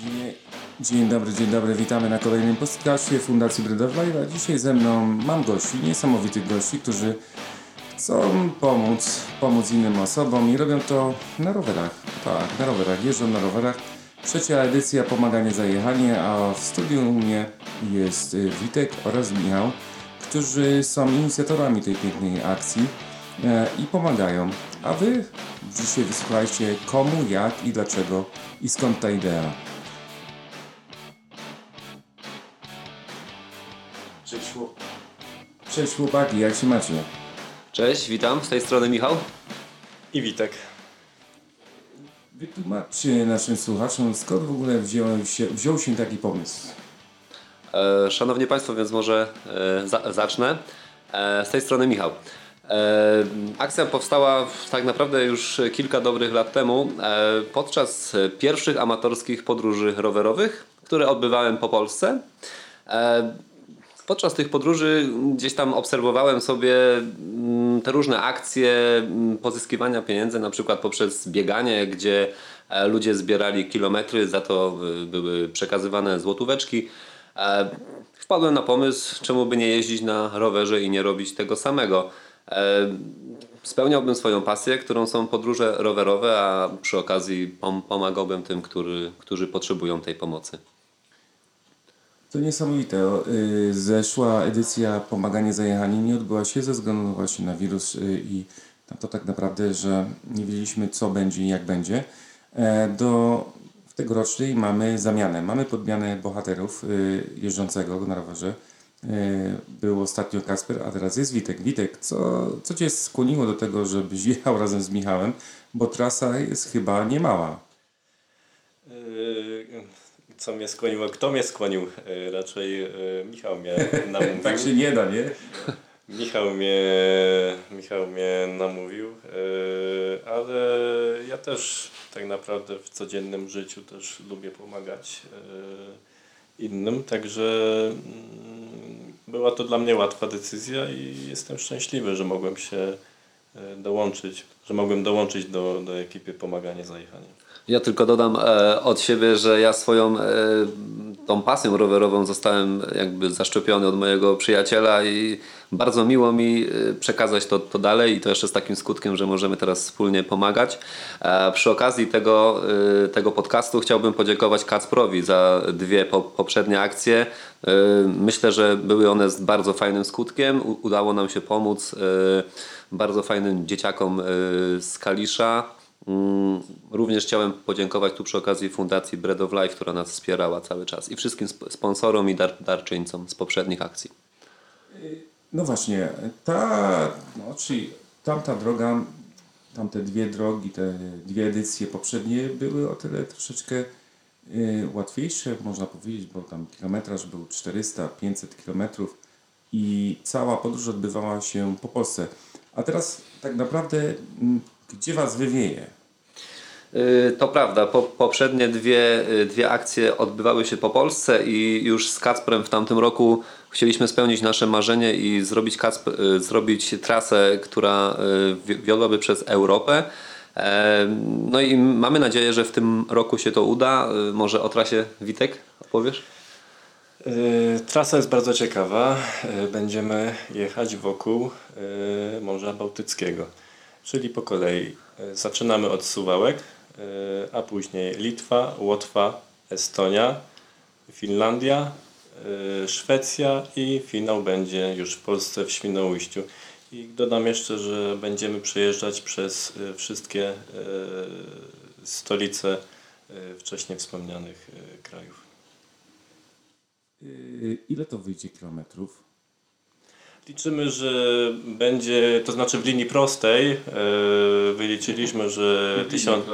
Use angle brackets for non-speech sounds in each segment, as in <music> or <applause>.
Dzień, dzień dobry, dzień dobry, witamy na kolejnym podcastie Fundacji Bread dzisiaj ze mną mam gości, niesamowitych gości, którzy chcą pomóc, pomóc innym osobom i robią to na rowerach. Tak, na rowerach, jeżdżą na rowerach. Trzecia edycja Pomaganie za jechanie, a w studiu u mnie jest y, Witek oraz Michał, którzy są inicjatorami tej pięknej akcji e, i pomagają. A wy dzisiaj wysłuchajcie komu, jak i dlaczego i skąd ta idea. Cześć chłopaki, jak się macie? Cześć, witam, z tej strony Michał. I Witek. Wytłumaczcie naszym słuchaczom, skąd w ogóle wziął się, wziął się taki pomysł. E, szanowni Państwo, więc może e, za, zacznę. E, z tej strony Michał. E, akcja powstała tak naprawdę już kilka dobrych lat temu e, podczas pierwszych amatorskich podróży rowerowych, które odbywałem po Polsce. E, Podczas tych podróży gdzieś tam obserwowałem sobie mm, te różne akcje mm, pozyskiwania pieniędzy, na przykład poprzez bieganie, gdzie e, ludzie zbierali kilometry, za to y, były przekazywane złotóweczki. E, Wpadłem na pomysł, czemu by nie jeździć na rowerze i nie robić tego samego. E, Spełniałbym swoją pasję, którą są podróże rowerowe, a przy okazji pom- pomagałbym tym, który, którzy potrzebują tej pomocy. To niesamowite. Y, Zeszła edycja Pomaganie za jechanie nie odbyła się ze względu właśnie na wirus y, i na to tak naprawdę, że nie wiedzieliśmy co będzie i jak będzie. E, Do tegorocznej mamy zamianę. Mamy podmianę bohaterów y, jeżdżącego na rowerze. Y, Był ostatnio Kasper, a teraz jest Witek. Witek, co, co Cię skłoniło do tego, żebyś jechał razem z Michałem? Bo trasa jest chyba niemała. Yy, Co mnie skłoniło? Kto mnie skłonił? Yy, Raczej yy, Michał mnie namówił. <laughs> Tak się nie da, nie? Michał mnie, Michał mnie namówił, yy, ale ja też tak naprawdę w codziennym życiu też lubię pomagać innym, także mm, była to dla mnie łatwa decyzja i jestem szczęśliwy, że mogłem się dołączyć, że mogłem dołączyć do, do ekipy Pomaganie za jechaniem. Ja tylko dodam e, od siebie, że ja swoją e, tą pasją rowerową zostałem jakby zaszczepiony od mojego przyjaciela i bardzo miło mi e, przekazać to, to dalej i to jeszcze z takim skutkiem, że możemy teraz wspólnie pomagać. Przy okazji tego, tego podcastu chciałbym podziękować Kacprowi za dwie po, poprzednie akcje. Myślę, że były one z bardzo fajnym skutkiem. Udało nam się pomóc bardzo fajnym dzieciakom z Kalisza. Mm, Również chciałem podziękować tu przy okazji Fundacji Bread of Life, która nas wspierała cały czas i wszystkim sp- sponsorom i dar- darczyńcom z poprzednich akcji. No właśnie, ta, no, czyli tamta droga, tamte dwie drogi, te dwie edycje poprzednie były o tyle troszeczkę y, łatwiejsze, można powiedzieć, bo tam kilometraż był 400-500 kilometrów i cała podróż odbywała się po Polsce. A teraz tak naprawdę, mm, gdzie Was wywieje? Yy, To prawda, po, poprzednie dwie, yy, dwie akcwie odbywały się po Polsce i już z Kacprem w tamtym roku chcieliśmy spełnić nasze marzenie i zrobić, Kacp, yy, zrobić trasę, która wi- wiodłaby przez Europę. Em, No i mamy nadzieję, że w tym roku się to uda. Może o trasie Witek opowiesz? Trasa jest bardzo ciekawa. Będziemy jechać wokół Morza Bałtyckiego, czyli po kolei. Yy, Zaczynamy od Suwałek, yy, a później Litwa, Łotwa, Estonia, Finlandia, yy, Szwecja i finał będzie już w Polsce w Świnoujściu. I dodam jeszcze, że będziemy przejeżdżać przez wszystkie stolice wcześniej wspomnianych krajów. Ile to wyjdzie kilometrów? Liczymy, że będzie, to znaczy w linii prostej e, wyliczyliśmy, że 1000,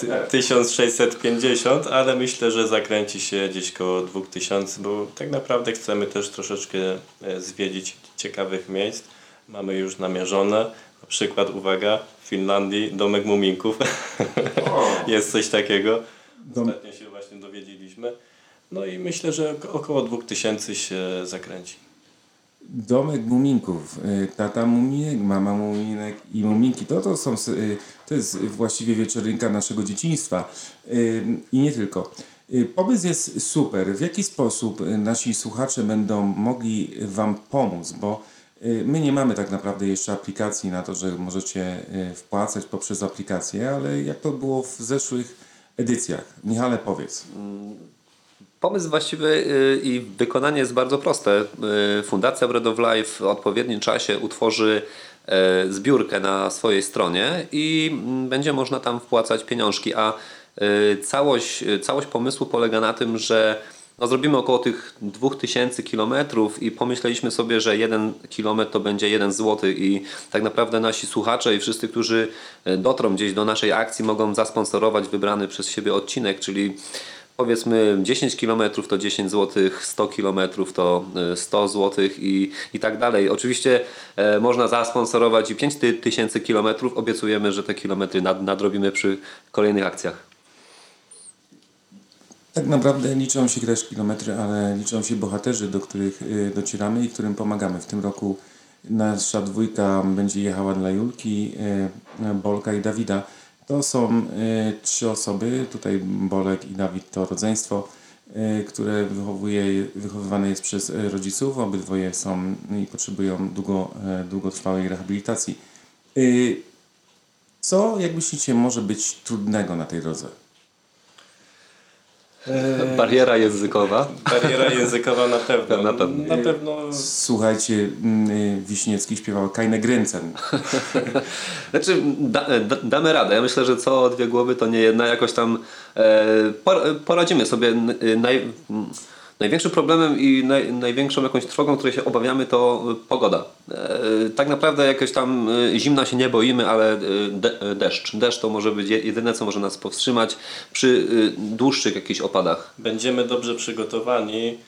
ty- 1650, ale myślę, że zakręci się gdzieś koło 2000, bo tak naprawdę chcemy też troszeczkę e, zwiedzić ciekawych miejsc. Mamy już namierzone, na przykład, uwaga, w Finlandii domek muminków, <laughs> jest coś takiego. Ostatnio się właśnie dowiedzieliśmy. No i myślę, że około 2000 się zakręci. Domek Muminków, y, tata Muminek, mama Muminek i Muminki, to, to, są, y, to jest właściwie wieczorynka naszego dzieciństwa Y, i nie tylko. Pomysł jest super. W jaki sposób nasi słuchacze będą mogli Wam pomóc? Bo my nie mamy tak naprawdę jeszcze aplikacji na to, że możecie wpłacać poprzez aplikację, ale jak to było w zeszłych edycjach? Michale, powiedz. Pomysł właściwy y, i wykonanie jest bardzo proste. Y, Fundacja Bread of Life w odpowiednim czasie utworzy e, zbiórkę na swojej stronie i mm, będzie można tam wpłacać pieniążki, a y, całość, całość pomysłu polega na tym, że no zrobimy około tych 2000 kilometrów i pomyśleliśmy sobie, że jeden kilometr to będzie jeden złoty i tak naprawdę nasi słuchacze i wszyscy, którzy e, dotrą gdzieś do naszej akcji mogą zasponsorować wybrany przez siebie odcinek, czyli powiedzmy 10 km to 10 zł, 100 km to e, 100 zł i, i tak dalej. Oczywiście e, można zasponsorować i 5000 km. Obiecujemy, że te kilometry nad, nadrobimy przy kolejnych akcjach. Tak naprawdę liczą się też kilometry, ale liczą się bohaterzy, do których y, docieramy i którym pomagamy. W tym roku nasza dwójka będzie jechała dla Julki, y, Bolka i Dawida. To są y, trzy osoby, tutaj Bolek i Dawid to rodzeństwo, y, które wychowuje, wychowywane jest przez y, rodziców. Obydwoje są i potrzebują długo, długotrwałej rehabilitacji. Co, jak myślicie, może być trudnego na tej drodze? Bariera językowa. Bariera językowa na pewno. Na pewno. Na pewno Słuchajcie, mm, y, Wiśniewski śpiewał Kajne Gręcen. <laughs> Znaczy, da, da, damy radę. Ja myślę, że co dwie głowy to nie jedna. Jakoś tam e, por, poradzimy sobie. Y, Naj, największym problemem i naj, największą jakąś trwogą, której się obawiamy, to y, pogoda. E, tak naprawdę jakoś tam y, zimna się nie boimy, ale y, de, deszcz. Deszcz to może być je- jedyne, co może nas powstrzymać przy dłuższych jakichś opadach. będziemy dobrze przygotowani.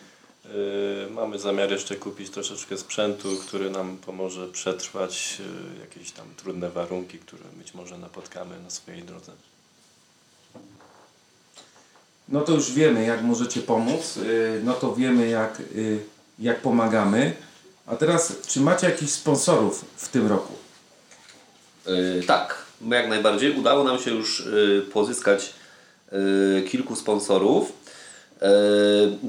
Mamy zamiar jeszcze kupić troszeczkę sprzętu, który nam pomoże przetrwać jakieś tam trudne warunki, które być może napotkamy na swojej drodze. No to już wiemy, jak możecie pomóc. y, No to wiemy, jak, y, jak pomagamy. A teraz, czy macie jakichś sponsorów w tym roku? Yy, tak, jak najbardziej. Udało nam się już yy, pozyskać yy, kilku sponsorów. Yy,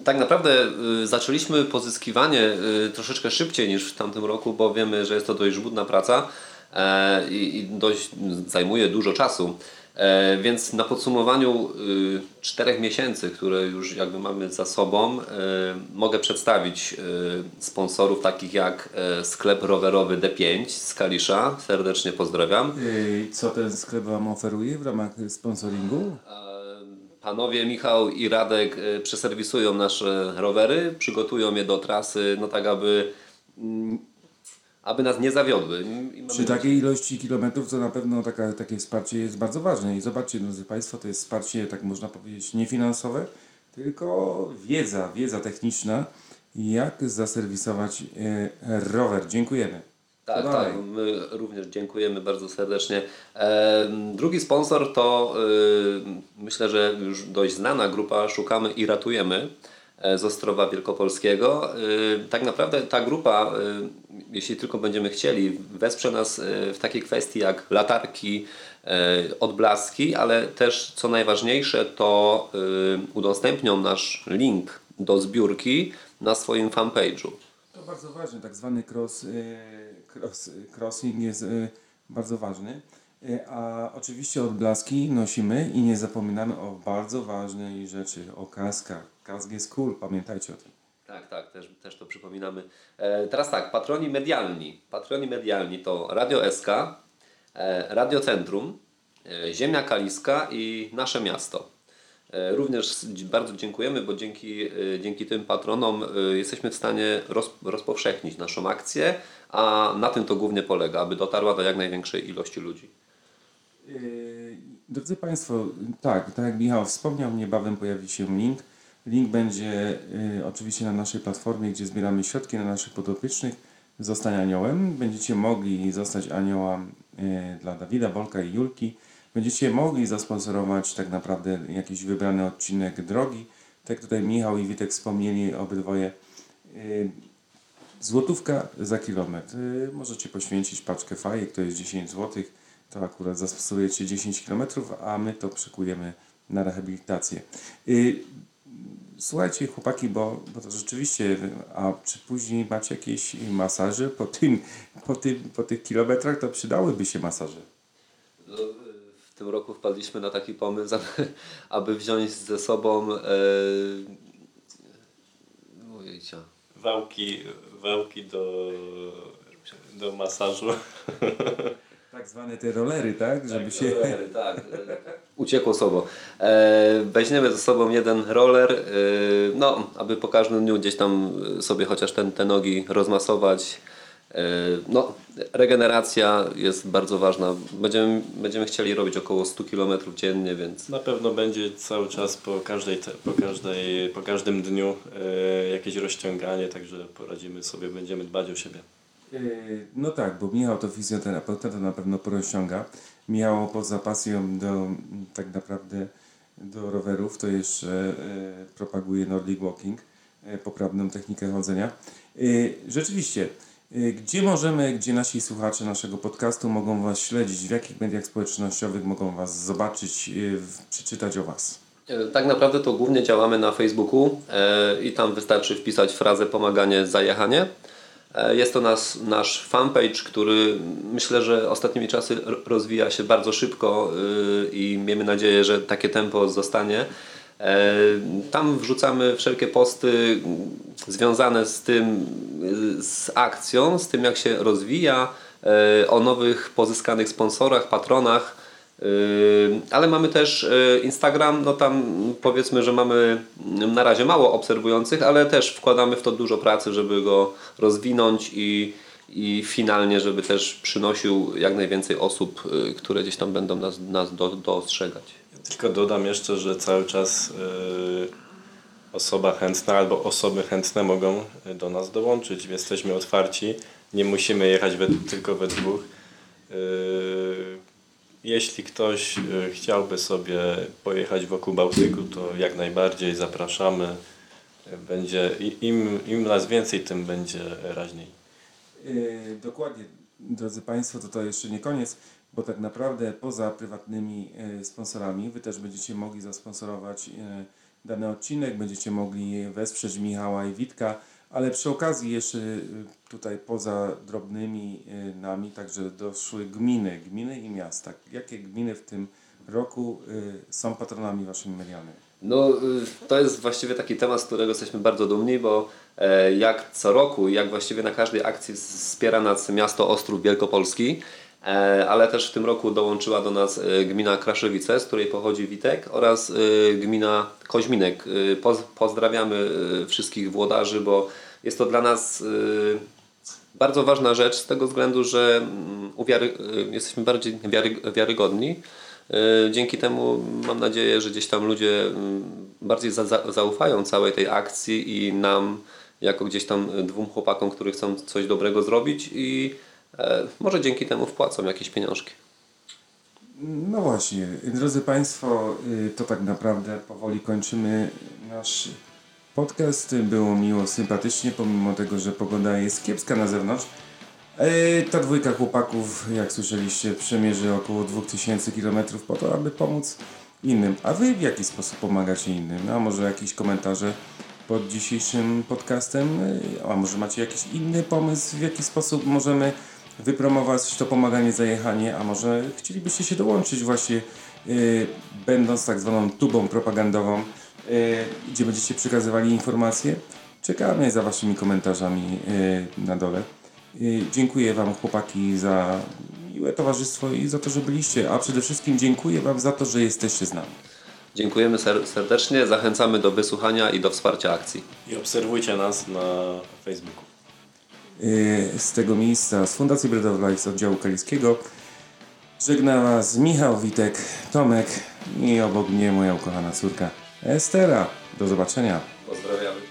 tak naprawdę zaczęliśmy pozyskiwanie troszeczkę szybciej niż w tamtym roku, bo wiemy, że jest to dość żmudna praca e, i, i dość zajmuje dużo czasu. E, Więc na podsumowaniu y, czterech miesięcy, które już jakby mamy za sobą, y, mogę przedstawić y, sponsorów takich jak e, sklep rowerowy D5 z Kalisza. Serdecznie pozdrawiam. Co ten sklep Wam oferuje w ramach sponsoringu? E, Panowie Michał i Radek e, przeserwisują nasze rowery, przygotują je do trasy, no tak aby, mm, aby nas nie zawiodły. Przy takiej ilości kilometrów to na pewno taka, takie wsparcie jest bardzo ważne. I zobaczcie, drodzy Państwo, to jest wsparcie, tak można powiedzieć, nie finansowe, tylko wiedza, wiedza techniczna, jak zaserwisować y, rower. Dziękujemy. Tak, tak. My również dziękujemy bardzo serdecznie. E, drugi sponsor to e, myślę, że już dość znana grupa Szukamy i Ratujemy e, z Ostrowa Wielkopolskiego. E, tak naprawdę ta grupa, e, jeśli tylko będziemy chcieli, wesprze nas e, w takiej kwestii jak latarki, e, odblaski, ale też co najważniejsze to e, udostępnią nasz link do zbiórki na swoim fanpage'u. To bardzo ważne, tak zwany cross, cross, crossing jest bardzo ważny. A oczywiście odblaski nosimy i nie zapominamy o bardzo ważnej rzeczy, o kaskach. Kask jest cool, pamiętajcie o tym. Tak, tak, też, też to przypominamy. E, teraz tak, patroni medialni. Patroni medialni to Radio SK, e, Radio Centrum, e, Ziemia Kaliska i Nasze Miasto. E, również bardzo dziękujemy, bo dzięki, e, dzięki tym patronom e, jesteśmy w stanie roz, rozpowszechnić naszą akcję, a na tym to głównie polega, aby dotarła do jak największej ilości ludzi. Drodzy Państwo, tak, tak jak Michał wspomniał, niebawem pojawi się link. Link będzie y, oczywiście na naszej platformie, gdzie zbieramy środki na naszych podopiecznych. Zostań aniołem. Będziecie mogli zostać aniołem y, dla Dawida, Bolka i Julki. Będziecie mogli zasponsorować tak naprawdę jakiś wybrany odcinek drogi. Tak tutaj Michał i Witek wspomnieli obydwoje. Y, Złotówka za kilometr. Y, Możecie poświęcić paczkę fajek, to jest 10 zł. To akurat zastosujecie 10 km, a my to przekujemy na rehabilitację. Y, Słuchajcie, chłopaki, bo, bo to rzeczywiście, a czy później macie jakieś masaże po, tym, po, tym, po tych kilometrach, to przydałyby się masaże. No, W tym roku wpadliśmy na taki pomysł, aby, aby wziąć ze sobą. E, ojejcia. Wałki, wałki do, do masażu. Tak zwane te rolery, tak? Żeby się... Rowery, tak. <laughs> Uciekło słowo. E, weźmiemy ze sobą jeden roller, e, no, aby po każdym dniu gdzieś tam sobie chociaż ten, te nogi rozmasować. E, no, regeneracja jest bardzo ważna. Będziemy, będziemy chcieli robić około 100 km dziennie, więc Na pewno będzie cały czas po, każdej, po, każdej, po każdym dniu e, jakieś rozciąganie, także poradzimy sobie, będziemy dbać o siebie. No tak, bo Michał to fizjoterapeuta, to na pewno porozciąga. Michał poza pasją do tak naprawdę do rowerów, to jeszcze e, propaguje Nordic Walking, e, poprawną technikę chodzenia. E, Rzeczywiście, gdzie możemy, gdzie nasi słuchacze naszego podcastu mogą Was śledzić, w jakich mediach społecznościowych mogą Was zobaczyć, przeczytać o Was? Tak naprawdę to głównie działamy na Facebooku i tam wystarczy wpisać frazę pomaganie zajechanie. E, Jest to nas, nasz fanpage, który myślę, że ostatnimi czasy rozwija się bardzo szybko y, i miejmy nadzieję, że takie tempo zostanie. E, Tam wrzucamy wszelkie posty związane z tym, y, z akcją, z tym jak się rozwija, e, o nowych pozyskanych sponsorach, patronach. Yy, Ale mamy też yy, Instagram, no tam powiedzmy, że mamy na razie mało obserwujących, ale też wkładamy w to dużo pracy, żeby go rozwinąć i, i finalnie, żeby też przynosił jak najwięcej osób, yy, które gdzieś tam będą nas, nas do, dostrzegać. Tylko dodam jeszcze, że cały czas osoba chętna albo osoby chętne mogą do nas dołączyć. Jesteśmy otwarci, nie musimy jechać we, tylko we dwóch. Jeśli ktoś e, chciałby sobie pojechać wokół Bałtyku, to jak najbardziej zapraszamy. Będzie, im, im nas więcej, tym będzie raźniej. Yy, Dokładnie, drodzy Państwo, to to jeszcze nie koniec, bo tak naprawdę poza prywatnymi yy, sponsorami Wy też będziecie mogli zasponsorować yy, dany odcinek, będziecie mogli wesprzeć Michała i Witka, ale przy okazji jeszcze yy, tutaj poza drobnymi yy, nami także doszły gminy, gminy i miasta. Jakie gminy w tym roku yy, są patronami Waszymi mediami? No, y, to jest właściwie taki temat, z którego jesteśmy bardzo dumni, bo e, jak co roku, jak właściwie na każdej akcji wspiera nas miasto Ostrów Wielkopolski, ale też w tym roku dołączyła do nas e, gmina Kraszewice, z której pochodzi Witek oraz e, gmina Koźminek. E, Poz, pozdrawiamy e, wszystkich włodarzy, bo jest to dla nas e, bardzo ważna rzecz z tego względu, że mm, jesteśmy bardziej wiary, wiarygodni. Dzięki temu mam nadzieję, że gdzieś tam ludzie mm, bardziej za, za, zaufają całej tej akcji i nam, jako gdzieś tam dwóm chłopakom, którzy chcą coś dobrego zrobić i e, może dzięki temu wpłacą jakieś pieniążki. No właśnie, drodzy Państwo, y, to tak naprawdę powoli kończymy nasz podcast. Było miło, sympatycznie, pomimo tego, że pogoda jest kiepska na zewnątrz. E, Ta dwójka chłopaków, jak słyszeliście, przemierzy około 2000 km po to, aby pomóc innym. A Wy w jaki sposób pomagacie innym? A może jakieś komentarze pod dzisiejszym podcastem? Y, A może macie jakiś inny pomysł, w jaki sposób możemy wypromować to pomaganie za jechanie? A może chcielibyście się dołączyć właśnie, y, będąc tak zwaną tubą propagandową, y, gdzie będziecie przekazywali informacje? Czekamy za Waszymi komentarzami y, na dole. Y, Dziękuję Wam chłopaki za miłe towarzystwo i za to, że byliście, a przede wszystkim dziękuję Wam za to, że jesteście z nami. Dziękujemy ser- serdecznie, zachęcamy do wysłuchania i do wsparcia akcji. I obserwujcie nas na Facebooku. Y, Z tego miejsca, z Fundacji Bread of Life z oddziału kaliskiego żegna Was Michał, Witek, Tomek i obok mnie moja ukochana córka Estera. Do zobaczenia. Pozdrawiam.